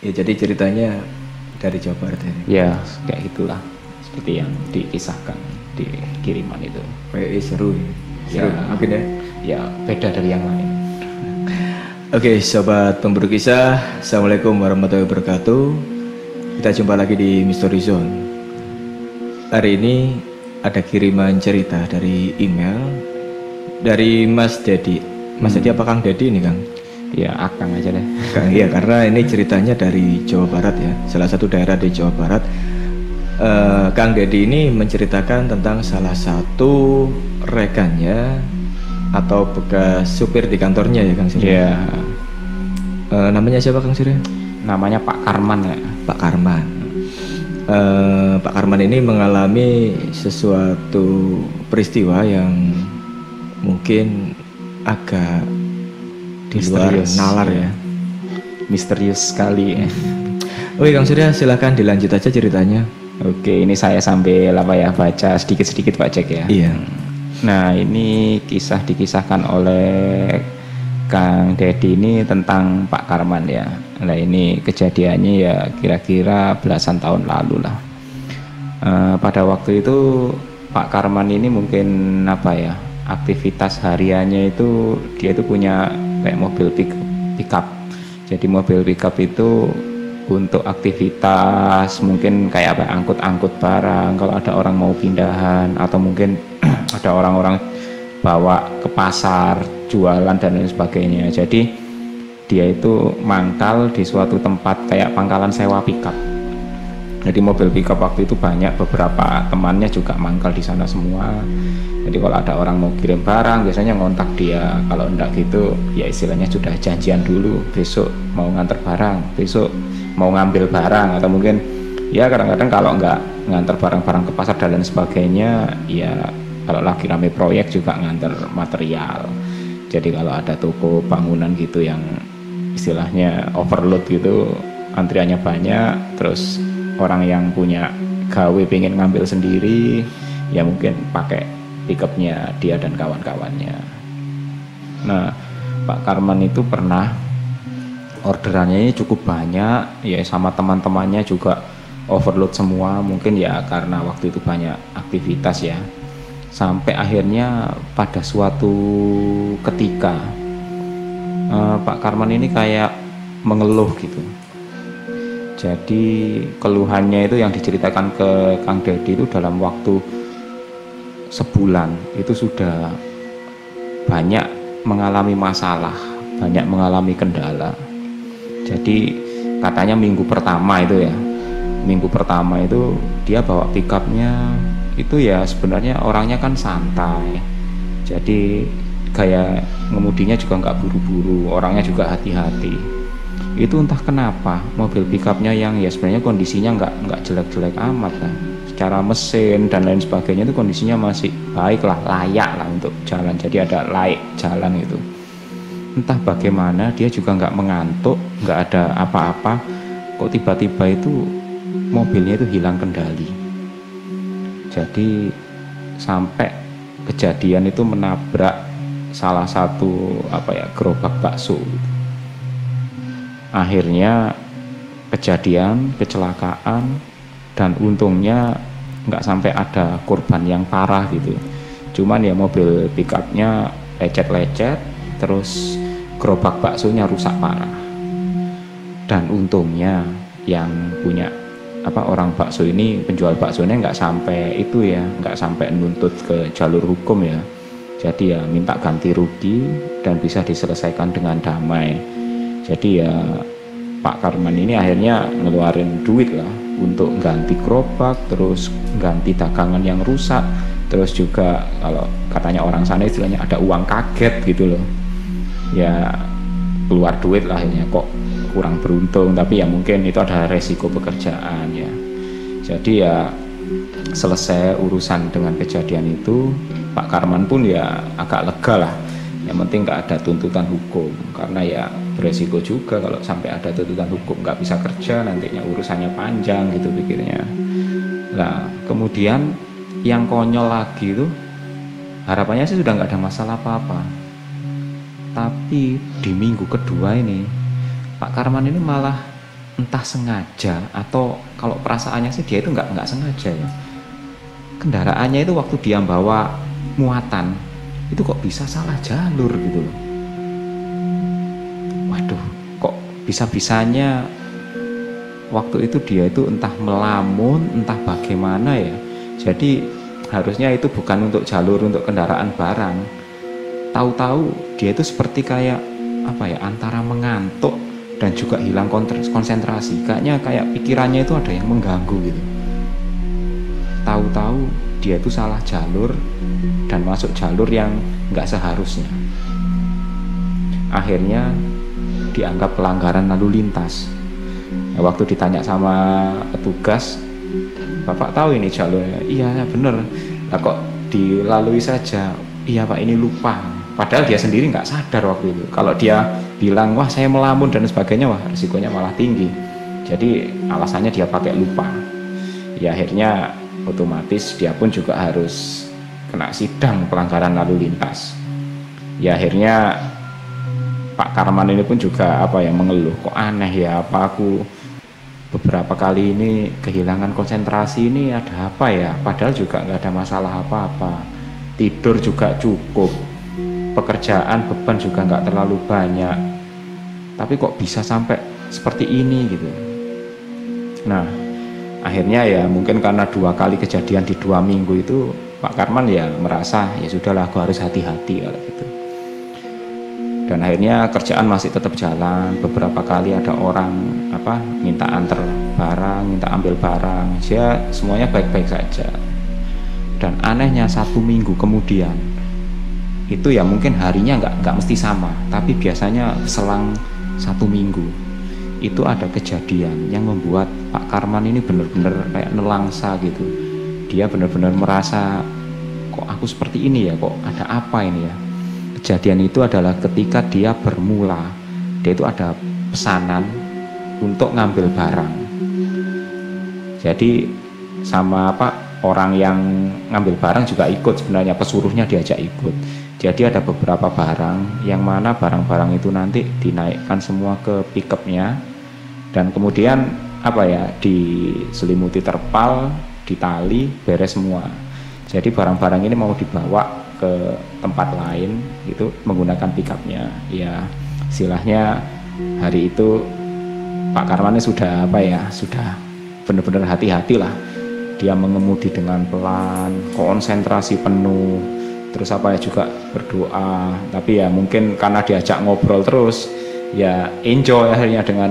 Ya jadi ceritanya dari Jawa Barat ini. Ya kayak gitulah seperti yang dikisahkan di kiriman itu. Eh, seru. Seru Ya. mungkin ya. Ya beda dari yang lain. Oke, sobat pemburu kisah, assalamualaikum warahmatullahi wabarakatuh. Kita jumpa lagi di Mystery Zone. Hari ini ada kiriman cerita dari email dari Mas Dedi. Mas Dedi apa Kang Dedi ini Kang? Ya akang aja deh. Iya karena ini ceritanya dari Jawa Barat ya, salah satu daerah di Jawa Barat. Eh, Kang Dedi ini menceritakan tentang salah satu rekannya atau bekas supir di kantornya ya Kang Siri. Ya Eh, namanya siapa Kang Siri? namanya Pak Karman ya. Pak Karman. Eh, Pak Karman ini mengalami sesuatu peristiwa yang mungkin agak di luar Misterius, nalar ya. Misterius sekali. ya. Oke Kang Surya silahkan dilanjut aja ceritanya. Oke ini saya sambil apa ya baca sedikit-sedikit Pak Cek ya. Iya. Nah ini kisah dikisahkan oleh Kang Dedi ini tentang Pak Karman ya. Nah ini kejadiannya ya kira-kira belasan tahun lalu lah. Eh, pada waktu itu Pak Karman ini mungkin apa ya aktivitas hariannya itu dia itu punya kayak mobil pick pickup. Jadi mobil pickup itu untuk aktivitas mungkin kayak apa angkut-angkut barang kalau ada orang mau pindahan atau mungkin ada orang-orang bawa ke pasar jualan dan lain sebagainya jadi dia itu mangkal di suatu tempat kayak pangkalan sewa pickup jadi mobil pickup waktu itu banyak beberapa temannya juga mangkal di sana semua. Jadi kalau ada orang mau kirim barang biasanya ngontak dia. Kalau enggak gitu ya istilahnya sudah janjian dulu besok mau nganter barang besok mau ngambil barang atau mungkin ya kadang-kadang kalau enggak nganter barang-barang ke pasar dan lain sebagainya ya kalau lagi rame proyek juga nganter material. Jadi kalau ada toko bangunan gitu yang istilahnya overload gitu antriannya banyak terus orang yang punya gawe pengen ngambil sendiri ya mungkin pakai pickupnya dia dan kawan-kawannya. Nah Pak Karman itu pernah orderannya ini cukup banyak ya sama teman-temannya juga overload semua mungkin ya karena waktu itu banyak aktivitas ya. Sampai akhirnya pada suatu ketika eh, Pak Karman ini kayak mengeluh gitu jadi keluhannya itu yang diceritakan ke Kang Dedi itu dalam waktu sebulan itu sudah banyak mengalami masalah, banyak mengalami kendala. Jadi katanya minggu pertama itu ya, minggu pertama itu dia bawa pickupnya itu ya sebenarnya orangnya kan santai. Jadi gaya ngemudinya juga nggak buru-buru, orangnya juga hati-hati itu entah kenapa mobil pickupnya yang ya sebenarnya kondisinya nggak nggak jelek-jelek amat lah. Secara mesin dan lain sebagainya itu kondisinya masih baik lah layak lah untuk jalan. Jadi ada layak jalan itu entah bagaimana dia juga nggak mengantuk nggak ada apa-apa. Kok tiba-tiba itu mobilnya itu hilang kendali. Jadi sampai kejadian itu menabrak salah satu apa ya gerobak bakso gitu akhirnya kejadian kecelakaan dan untungnya nggak sampai ada korban yang parah gitu. Cuman ya mobil pickupnya lecet-lecet terus gerobak baksonya rusak parah. Dan untungnya yang punya apa orang bakso ini penjual baksonya nggak sampai itu ya nggak sampai nuntut ke jalur hukum ya. Jadi ya minta ganti rugi dan bisa diselesaikan dengan damai jadi ya Pak Karman ini akhirnya ngeluarin duit lah untuk ganti gerobak terus ganti dagangan yang rusak terus juga kalau katanya orang sana istilahnya ada uang kaget gitu loh. Ya keluar duit lah akhirnya kok kurang beruntung. Tapi ya mungkin itu ada resiko pekerjaan ya. Jadi ya selesai urusan dengan kejadian itu Pak Karman pun ya agak lega lah. Yang penting nggak ada tuntutan hukum. Karena ya beresiko juga kalau sampai ada tuntutan hukum nggak bisa kerja nantinya urusannya panjang gitu pikirnya. Nah kemudian yang konyol lagi itu harapannya sih sudah nggak ada masalah apa-apa. Tapi di minggu kedua ini Pak Karman ini malah entah sengaja atau kalau perasaannya sih dia itu nggak nggak sengaja ya. Kendaraannya itu waktu dia bawa muatan itu kok bisa salah jalur gitu loh bisa-bisanya waktu itu dia itu entah melamun entah bagaimana ya. Jadi harusnya itu bukan untuk jalur untuk kendaraan barang. Tahu-tahu dia itu seperti kayak apa ya antara mengantuk dan juga hilang konsentrasi. Kayaknya kayak pikirannya itu ada yang mengganggu gitu. Tahu-tahu dia itu salah jalur dan masuk jalur yang nggak seharusnya. Akhirnya dianggap pelanggaran lalu lintas ya, waktu ditanya sama petugas bapak tahu ini jalurnya iya bener nah, kok dilalui saja iya pak ini lupa Padahal dia sendiri nggak sadar waktu itu. Kalau dia bilang wah saya melamun dan sebagainya, wah risikonya malah tinggi. Jadi alasannya dia pakai lupa. Ya akhirnya otomatis dia pun juga harus kena sidang pelanggaran lalu lintas. Ya akhirnya Pak Karman ini pun juga apa ya mengeluh kok aneh ya apa aku beberapa kali ini kehilangan konsentrasi ini ada apa ya? Padahal juga nggak ada masalah apa-apa. Tidur juga cukup. Pekerjaan beban juga nggak terlalu banyak. Tapi kok bisa sampai seperti ini gitu? Nah akhirnya ya mungkin karena dua kali kejadian di dua minggu itu Pak Karman ya merasa ya sudahlah aku harus hati-hati kalau gitu dan akhirnya kerjaan masih tetap jalan. Beberapa kali ada orang apa minta antar barang minta ambil barang. Dia semuanya baik-baik saja. Dan anehnya satu minggu kemudian itu ya mungkin harinya nggak nggak mesti sama tapi biasanya selang satu minggu itu ada kejadian yang membuat Pak Karman ini benar-benar kayak nelangsa gitu. Dia benar-benar merasa kok aku seperti ini ya? Kok ada apa ini ya kejadian itu adalah ketika dia bermula. Dia itu ada pesanan untuk ngambil barang. Jadi sama apa orang yang ngambil barang juga ikut sebenarnya pesuruhnya diajak ikut. Jadi ada beberapa barang yang mana barang-barang itu nanti dinaikkan semua ke pickupnya. Dan kemudian apa ya diselimuti terpal, ditali, beres semua. Jadi barang-barang ini mau dibawa ke tempat lain itu menggunakan pickupnya. Ya silahnya hari itu Pak Karmane sudah apa ya sudah benar-benar hati-hati lah. Dia mengemudi dengan pelan konsentrasi penuh terus apa ya juga berdoa. Tapi ya mungkin karena diajak ngobrol terus ya enjoy akhirnya dengan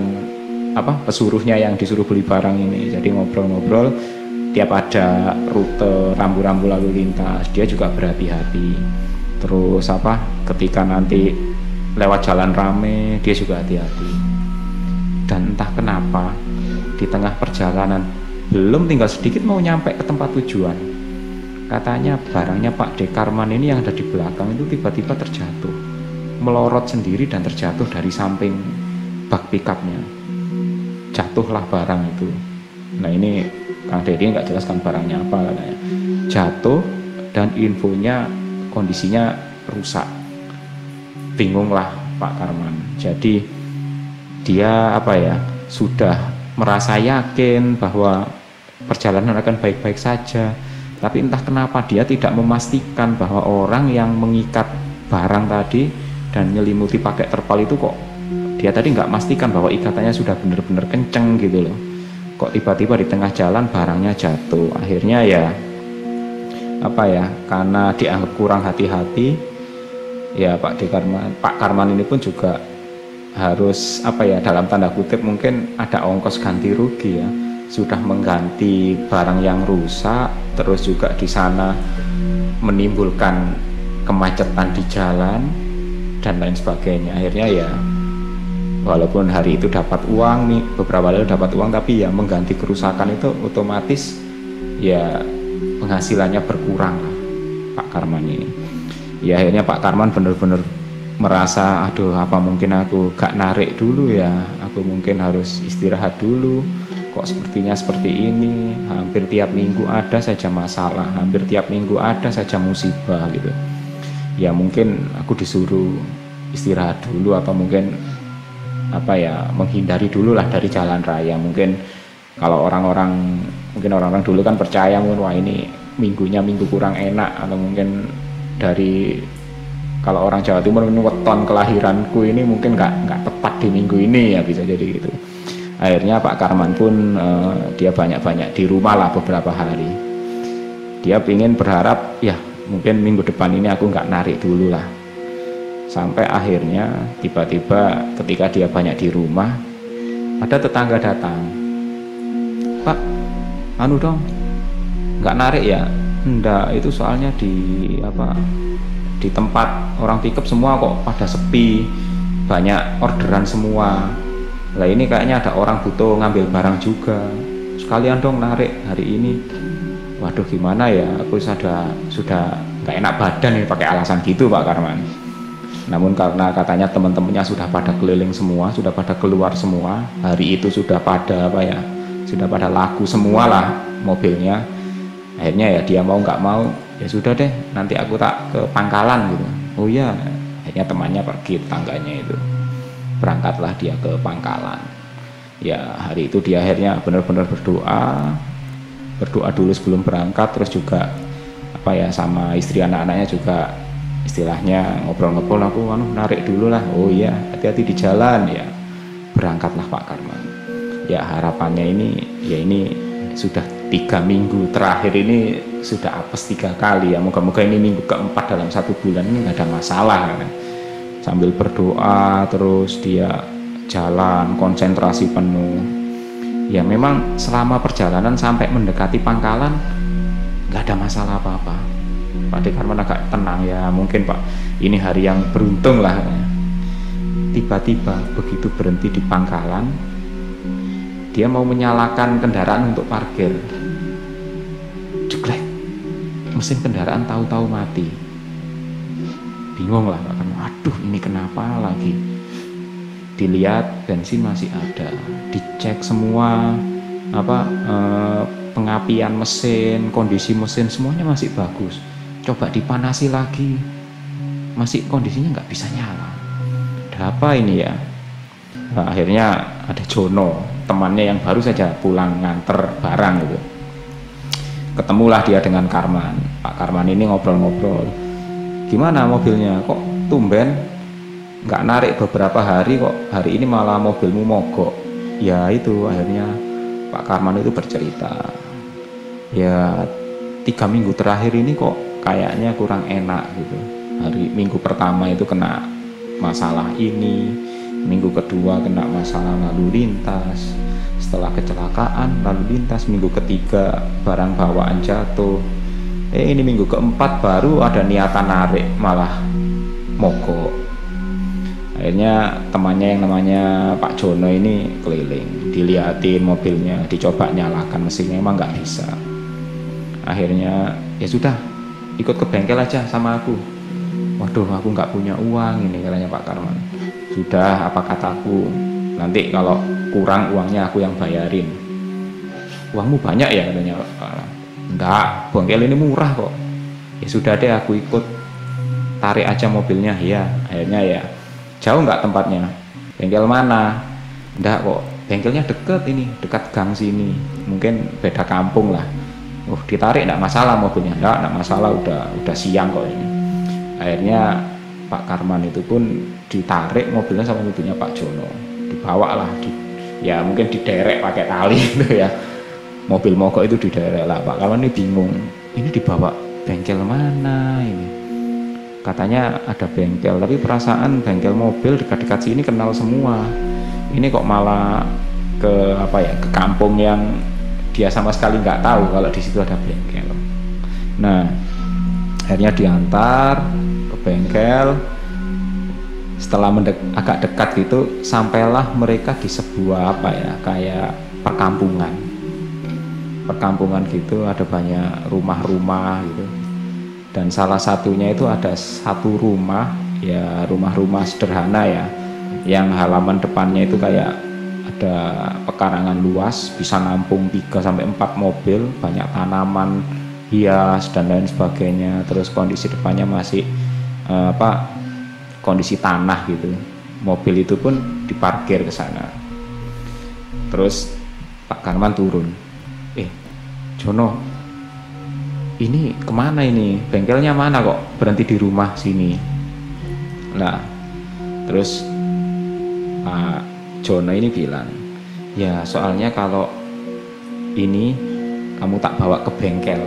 apa pesuruhnya yang disuruh beli barang ini. Jadi ngobrol-ngobrol tiap ada rute rambu-rambu lalu lintas dia juga berhati-hati terus apa ketika nanti lewat jalan rame dia juga hati-hati dan entah kenapa di tengah perjalanan belum tinggal sedikit mau nyampe ke tempat tujuan Katanya barangnya Pak Dekarman ini yang ada di belakang itu tiba-tiba terjatuh, melorot sendiri dan terjatuh dari samping bak pickupnya. Jatuhlah barang itu. Nah ini Kang Deddy nggak jelaskan barangnya apa katanya. Jatuh dan infonya kondisinya rusak. Bingunglah Pak Karman. Jadi dia apa ya sudah merasa yakin bahwa perjalanan akan baik-baik saja tapi entah kenapa dia tidak memastikan bahwa orang yang mengikat barang tadi dan nyelimuti pakai terpal itu kok dia tadi nggak memastikan bahwa ikatannya sudah benar-benar kenceng gitu loh kok tiba-tiba di tengah jalan barangnya jatuh. Akhirnya ya apa ya karena dianggap kurang hati-hati ya Pak Dekarman Pak Karman ini pun juga harus apa ya dalam tanda kutip mungkin ada ongkos ganti rugi ya. Sudah mengganti barang yang rusak terus juga di sana menimbulkan kemacetan di jalan dan lain sebagainya. Akhirnya ya walaupun hari itu dapat uang nih beberapa kali dapat uang tapi ya mengganti kerusakan itu otomatis ya penghasilannya berkurang lah Pak Karman ini. Ya akhirnya Pak Karman benar-benar merasa aduh apa mungkin aku gak narik dulu ya? Aku mungkin harus istirahat dulu. Kok sepertinya seperti ini? Hampir tiap minggu ada saja masalah hampir tiap minggu ada saja musibah gitu. Ya mungkin aku disuruh istirahat dulu atau mungkin apa ya menghindari dulu lah dari jalan raya. Mungkin kalau orang-orang mungkin orang-orang dulu kan percaya mungkin wah ini minggunya minggu kurang enak atau mungkin dari kalau orang Jawa Timur ini weton kelahiranku ini mungkin nggak nggak tepat di minggu ini ya bisa jadi gitu. Akhirnya Pak Karman pun uh, dia banyak-banyak di rumah lah beberapa hari. Dia ingin berharap ya mungkin minggu depan ini aku nggak narik dulu lah sampai akhirnya tiba-tiba ketika dia banyak di rumah ada tetangga datang. Pak anu dong nggak narik ya? Enggak itu soalnya di apa di tempat orang pickup semua kok pada sepi banyak orderan semua. Lah ini kayaknya ada orang butuh ngambil barang juga. Sekalian dong narik hari ini. Waduh gimana ya? Aku sudah sudah nggak enak badan ini pakai alasan gitu Pak Karman namun karena katanya teman-temannya sudah pada keliling semua, sudah pada keluar semua, hari itu sudah pada apa ya, sudah pada laku semua lah mobilnya. Akhirnya ya dia mau nggak mau, ya sudah deh, nanti aku tak ke pangkalan gitu. Oh iya, akhirnya temannya pergi tangganya itu. Berangkatlah dia ke pangkalan. Ya hari itu dia akhirnya benar-benar berdoa, berdoa dulu sebelum berangkat, terus juga apa ya sama istri anak-anaknya juga istilahnya ngobrol-ngobrol aku anu narik dulu lah. Oh iya hati-hati di jalan ya. Berangkatlah Pak Karman ya harapannya ini ya ini sudah tiga minggu terakhir ini sudah apes tiga kali ya. Moga-moga ini minggu keempat dalam satu bulan ini nggak ada masalah kan? sambil berdoa terus dia jalan konsentrasi penuh. Ya memang selama perjalanan sampai mendekati pangkalan nggak ada masalah apa-apa Pak Dekarman agak tenang ya mungkin Pak ini hari yang beruntung lah. Tiba-tiba begitu berhenti di pangkalan dia mau menyalakan kendaraan untuk parkir. Jeglek mesin kendaraan tahu-tahu mati. Bingung lah Pak Karman aduh ini kenapa lagi? Dilihat bensin masih ada dicek semua apa eh, pengapian mesin kondisi mesin semuanya masih bagus coba dipanasi lagi. Masih kondisinya nggak bisa nyala. Ada apa ini ya? Nah, akhirnya ada Jono temannya yang baru saja pulang nganter barang gitu. Ketemulah dia dengan Karman. Pak Karman ini ngobrol-ngobrol gimana mobilnya? Kok tumben? Nggak narik beberapa hari kok. Hari ini malah mobilmu mogok. Ya itu akhirnya Pak Karman itu bercerita ya tiga minggu terakhir ini kok kayaknya kurang enak gitu. Hari minggu pertama itu kena masalah ini minggu kedua kena masalah lalu lintas setelah kecelakaan lalu lintas minggu ketiga barang bawaan jatuh. Eh ini minggu keempat baru ada niatan narik malah mogok. Akhirnya temannya yang namanya Pak Jono ini keliling dilihatin mobilnya dicoba nyalakan mesinnya emang nggak bisa. Akhirnya ya sudah ikut ke bengkel aja sama aku. Waduh aku nggak punya uang ini katanya Pak Karman. Sudah apa kataku? Nanti kalau kurang uangnya aku yang bayarin. Uangmu banyak ya katanya enggak bengkel ini murah kok. Ya sudah deh aku ikut. Tarik aja mobilnya. Ya akhirnya ya. Jauh nggak tempatnya? Bengkel mana? Enggak kok. Bengkelnya deket ini dekat gang sini. Mungkin beda kampung lah oh ditarik tidak masalah mobilnya. Tidak tidak masalah udah udah siang kok ini. Akhirnya Pak Karman itu pun ditarik mobilnya sama mobilnya Pak Jono. Dibawa lah di, ya mungkin diderek pakai tali gitu ya. Mobil mogok itu diderek lah. Pak Karman ini bingung ini dibawa bengkel mana ini? Katanya ada bengkel tapi perasaan bengkel mobil dekat-dekat sini kenal semua. Ini kok malah ke apa ya ke kampung yang dia sama sekali nggak tahu kalau di situ ada bengkel. Nah, akhirnya diantar ke bengkel. Setelah mendek, agak dekat gitu, sampailah mereka di sebuah apa ya, kayak perkampungan. Perkampungan gitu ada banyak rumah-rumah gitu. Dan salah satunya itu ada satu rumah, ya rumah-rumah sederhana ya, yang halaman depannya itu kayak ada pekarangan luas bisa nampung 3 sampai 4 mobil, banyak tanaman hias dan lain sebagainya. Terus kondisi depannya masih uh, apa? kondisi tanah gitu. mobil itu pun diparkir ke sana terus Pak Karman turun eh Jono ini ke mana ini bengkelnya mana kok berhenti di rumah sini nah terus Pak Jono ini bilang ya soalnya kalau ini kamu tak bawa ke bengkel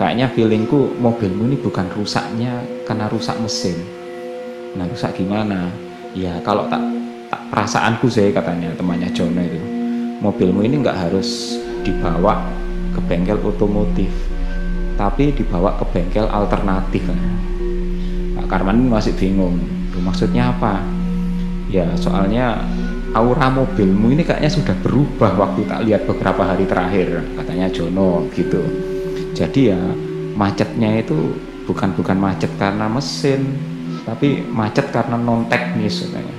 kayaknya feelingku mobilmu ini bukan rusaknya karena rusak mesin. Nah rusak gimana? Ya kalau tak, tak perasaanku saya katanya temannya Jono itu. Mobilmu ini nggak harus dibawa ke bengkel otomotif tapi dibawa ke bengkel alternatif. Pak Karman masih bingung maksudnya apa? Ya soalnya aura mobilmu ini kayaknya sudah berubah waktu tak lihat beberapa hari terakhir katanya Jono gitu. Jadi ya macetnya itu bukan bukan macet karena mesin tapi macet karena non teknis katanya.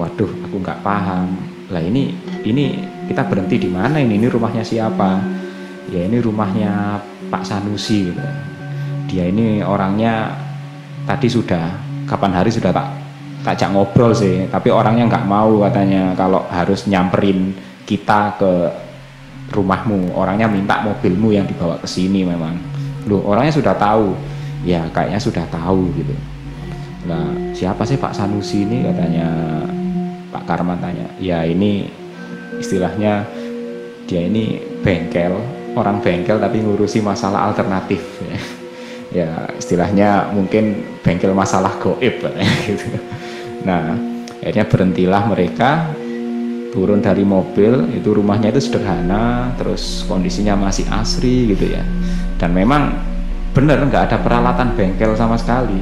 Waduh aku nggak paham. Lah ini ini kita berhenti di mana ini? Ini rumahnya siapa? Ya ini rumahnya Pak Sanusi gitu. Dia ini orangnya tadi sudah kapan hari sudah tak tajak ngobrol sih tapi orangnya nggak mau katanya kalau harus nyamperin kita ke rumahmu. Orangnya minta mobilmu yang dibawa ke sini memang. Loh orangnya sudah tahu. Ya kayaknya sudah tahu gitu. Lah siapa sih Pak Sanusi ini? Katanya Pak Karman tanya. Ya ini istilahnya dia ini bengkel orang bengkel tapi ngurusi masalah alternatif. Ya istilahnya mungkin bengkel masalah goib gitu Nah, akhirnya berhentilah mereka turun dari mobil itu rumahnya itu sederhana terus kondisinya masih asri gitu ya. Dan memang benar nggak ada peralatan bengkel sama sekali.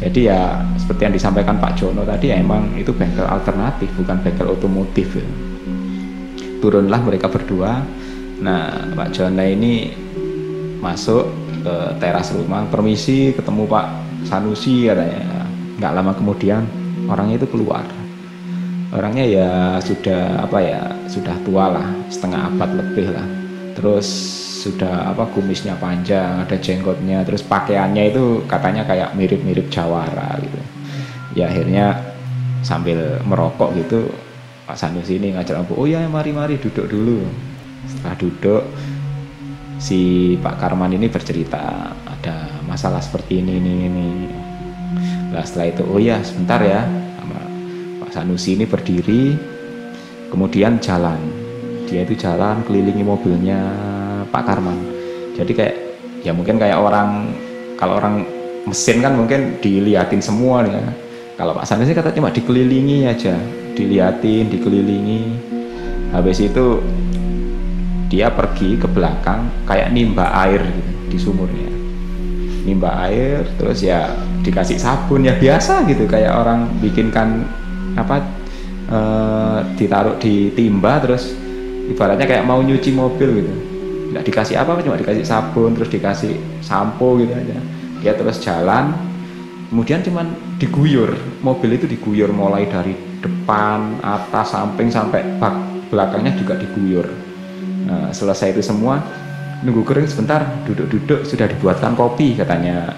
Jadi ya seperti yang disampaikan Pak Jono tadi ya emang itu bengkel alternatif bukan bengkel otomotif ya. turunlah mereka berdua. Nah Pak Jono ini masuk ke teras rumah permisi ketemu Pak Sanusi katanya nggak lama kemudian orangnya itu keluar. Orangnya ya sudah apa ya sudah tua lah setengah abad lebih lah. Terus sudah apa kumisnya panjang ada jenggotnya terus pakaiannya itu katanya kayak mirip-mirip jawara gitu. Ya akhirnya sambil merokok gitu Pak Sanusi ini ngajak aku oh ya mari-mari duduk dulu. Setelah duduk si Pak Karman ini bercerita ada masalah seperti ini ini ini Nah setelah itu oh ya sebentar ya Pak Sanusi ini berdiri kemudian jalan. Dia itu jalan kelilingi mobilnya Pak Karman. Jadi kayak ya mungkin kayak orang kalau orang mesin kan mungkin diliatin semua ya. kalau Pak Sanusi kata cuma dikelilingi aja diliatin dikelilingi. Habis itu dia pergi ke belakang kayak nimba air gitu di sumurnya nimba air terus ya dikasih sabun ya biasa gitu. Kayak orang bikinkan apa e, ditaruh di timba terus ibaratnya kayak mau nyuci mobil gitu. Nggak dikasih apa cuma dikasih sabun terus dikasih sampo gitu aja. Dia terus jalan kemudian cuman diguyur. Mobil itu diguyur mulai dari depan atas samping sampai bak belakangnya juga diguyur. Nah, selesai itu semua nunggu kering sebentar duduk-duduk sudah dibuatkan kopi katanya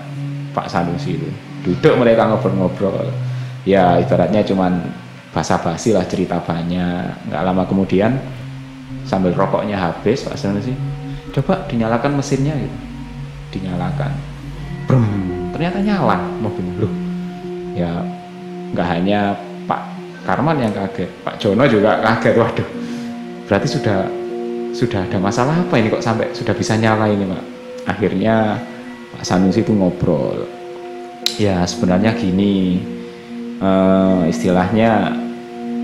Pak Sanusi itu. Duduk mereka ngobrol-ngobrol. Ya ibaratnya cuman basa-basi lah cerita banyak. Nggak lama kemudian sambil rokoknya habis Pak Sanusi coba dinyalakan mesinnya gitu. Dinyalakan. Brum, ternyata nyala mobil loh ya nggak hanya Pak Karman yang kaget Pak Jono juga kaget waduh. Berarti sudah sudah ada masalah apa ini kok sampai sudah bisa nyala ini pak akhirnya Pak Sanusi itu ngobrol. Ya sebenarnya gini uh, istilahnya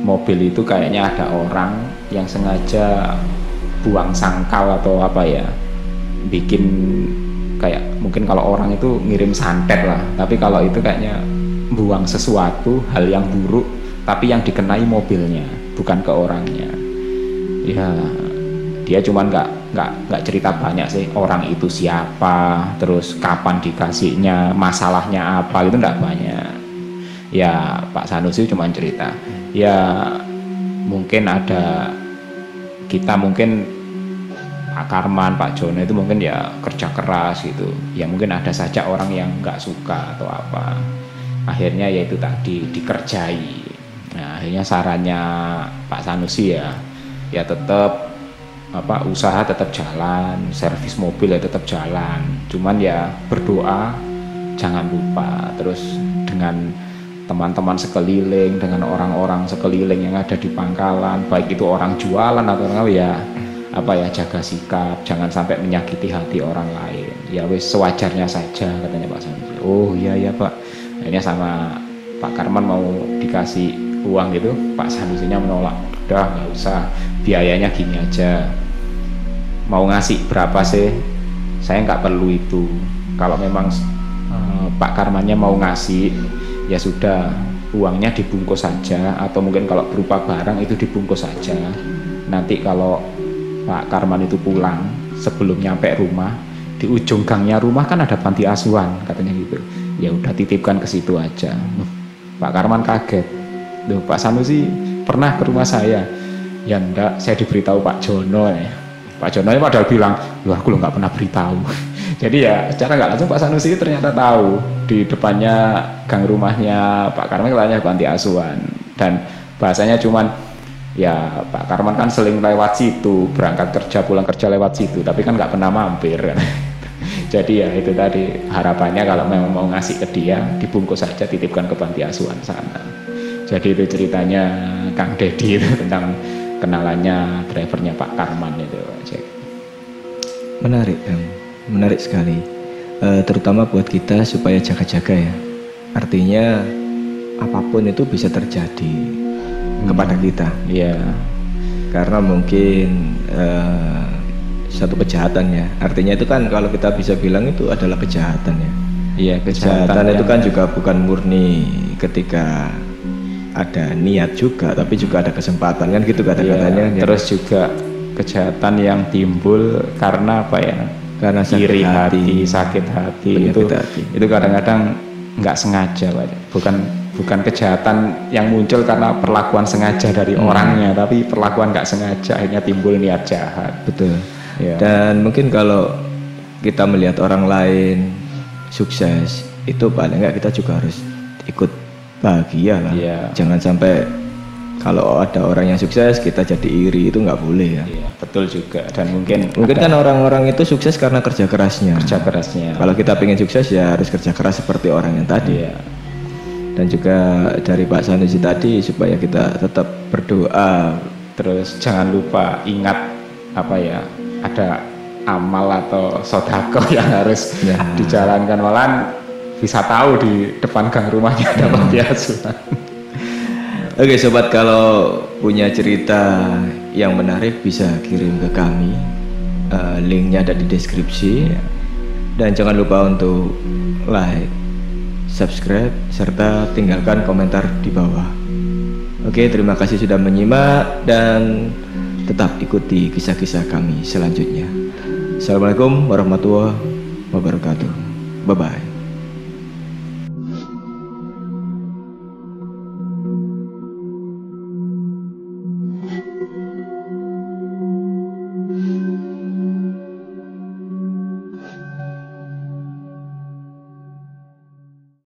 mobil itu kayaknya ada orang yang sengaja buang sangkal atau apa ya bikin kayak mungkin kalau orang itu ngirim santet lah tapi kalau itu kayaknya buang sesuatu hal yang buruk tapi yang dikenai mobilnya bukan ke orangnya. Ya dia cuman nggak nggak nggak cerita banyak sih orang itu siapa terus kapan dikasihnya masalahnya apa gitu nggak banyak. Ya Pak Sanusi cuma cerita. Ya mungkin ada kita mungkin Pak Karman, Pak Jono itu mungkin ya kerja keras gitu. Ya mungkin ada saja orang yang nggak suka atau apa. Akhirnya yaitu tadi dikerjai. Akhirnya sarannya Pak Sanusi ya ya tetap apa usaha tetap jalan servis mobil ya tetap jalan. Cuman ya berdoa jangan lupa. Terus dengan teman-teman sekeliling dengan orang-orang sekeliling yang ada di pangkalan baik itu orang jualan atau orang ya apa ya jaga sikap jangan sampai menyakiti hati orang lain. Ya wes sewajarnya saja katanya Pak Sanusi oh iya iya Pak. Akhirnya sama Pak Karman mau dikasih uang gitu Pak Sanusinya menolak udah nggak usah. Biayanya gini aja. Mau ngasih berapa sih? Saya nggak perlu itu. Kalau memang uh, Pak Karmannya mau ngasih ya sudah. Uangnya dibungkus saja. Atau mungkin kalau berupa barang itu dibungkus saja. Nanti kalau Pak Karman itu pulang sebelum nyampe rumah di ujung gangnya rumah kan ada panti asuhan katanya gitu. Ya udah titipkan ke situ aja. Pak Karman kaget. Duh, Pak Sanusi pernah ke rumah saya. Ya enggak saya diberitahu Pak Jono ya. Pak Jono ini padahal bilang lu aku lo nggak pernah beritahu. Jadi ya secara nggak langsung Pak Sanusi ternyata tahu di depannya gang rumahnya Pak Karman katanya panti asuhan. Dan bahasanya cuman ya Pak Karman kan seling lewat situ berangkat kerja pulang kerja lewat situ tapi kan nggak pernah mampir. Kan jadi ya itu tadi harapannya kalau memang mau ngasih ke dia dibungkus saja titipkan ke panti asuhan sana. Jadi itu ceritanya Kang Dedi itu tentang kenalannya drivernya Pak Karman itu Jack. Menarik Kang, menarik sekali. E, terutama buat kita supaya jaga-jaga ya. Artinya apa pun itu bisa terjadi hmm. kepada kita. Iya. Karena mungkin e, satu kejahatan ya. Artinya itu kan kalau kita bisa bilang itu adalah kejahatan ya. Iya, kejahatan, kejahatan itu kan juga bukan murni ketika ada niat juga tapi juga ada kesempatan kan gitu kata-katanya ya, terus juga kejahatan yang timbul karena apa ya karena sakit iri hati, hati sakit hati itu hati. itu kadang-kadang nggak sengaja Pak. bukan bukan kejahatan yang muncul karena perlakuan sengaja dari hmm. orangnya tapi perlakuan nggak sengaja akhirnya timbul niat jahat betul ya. dan mungkin kalau kita melihat orang lain sukses itu paling nggak kita juga harus ikut bahagia lah. Yeah. jangan sampai kalau ada orang yang sukses kita jadi iri itu nggak boleh ya. Yeah, betul juga. Dan mungkin mungkin kan orang-orang itu sukses karena kerja kerasnya. Kerja kerasnya. Kalau kita ingin sukses ya harus kerja keras seperti orang yang tadi. Yeah. dan juga dari Pak Sanusi tadi supaya kita tetap berdoa. Terus jangan lupa ingat apa ya ada amal atau sodako yang harus ya. dijalankan. Malah bisa tahu di depan gang rumahnya ada panti asuhan. Oke sobat kalau punya cerita yang menarik bisa kirim ke kami uh, linknya ada di deskripsi dan jangan lupa untuk like, subscribe serta tinggalkan komentar di bawah. Oke terima kasih sudah menyimak dan tetap ikuti kisah-kisah kami selanjutnya. Assalamualaikum warahmatullahi wabarakatuh. Bye bye.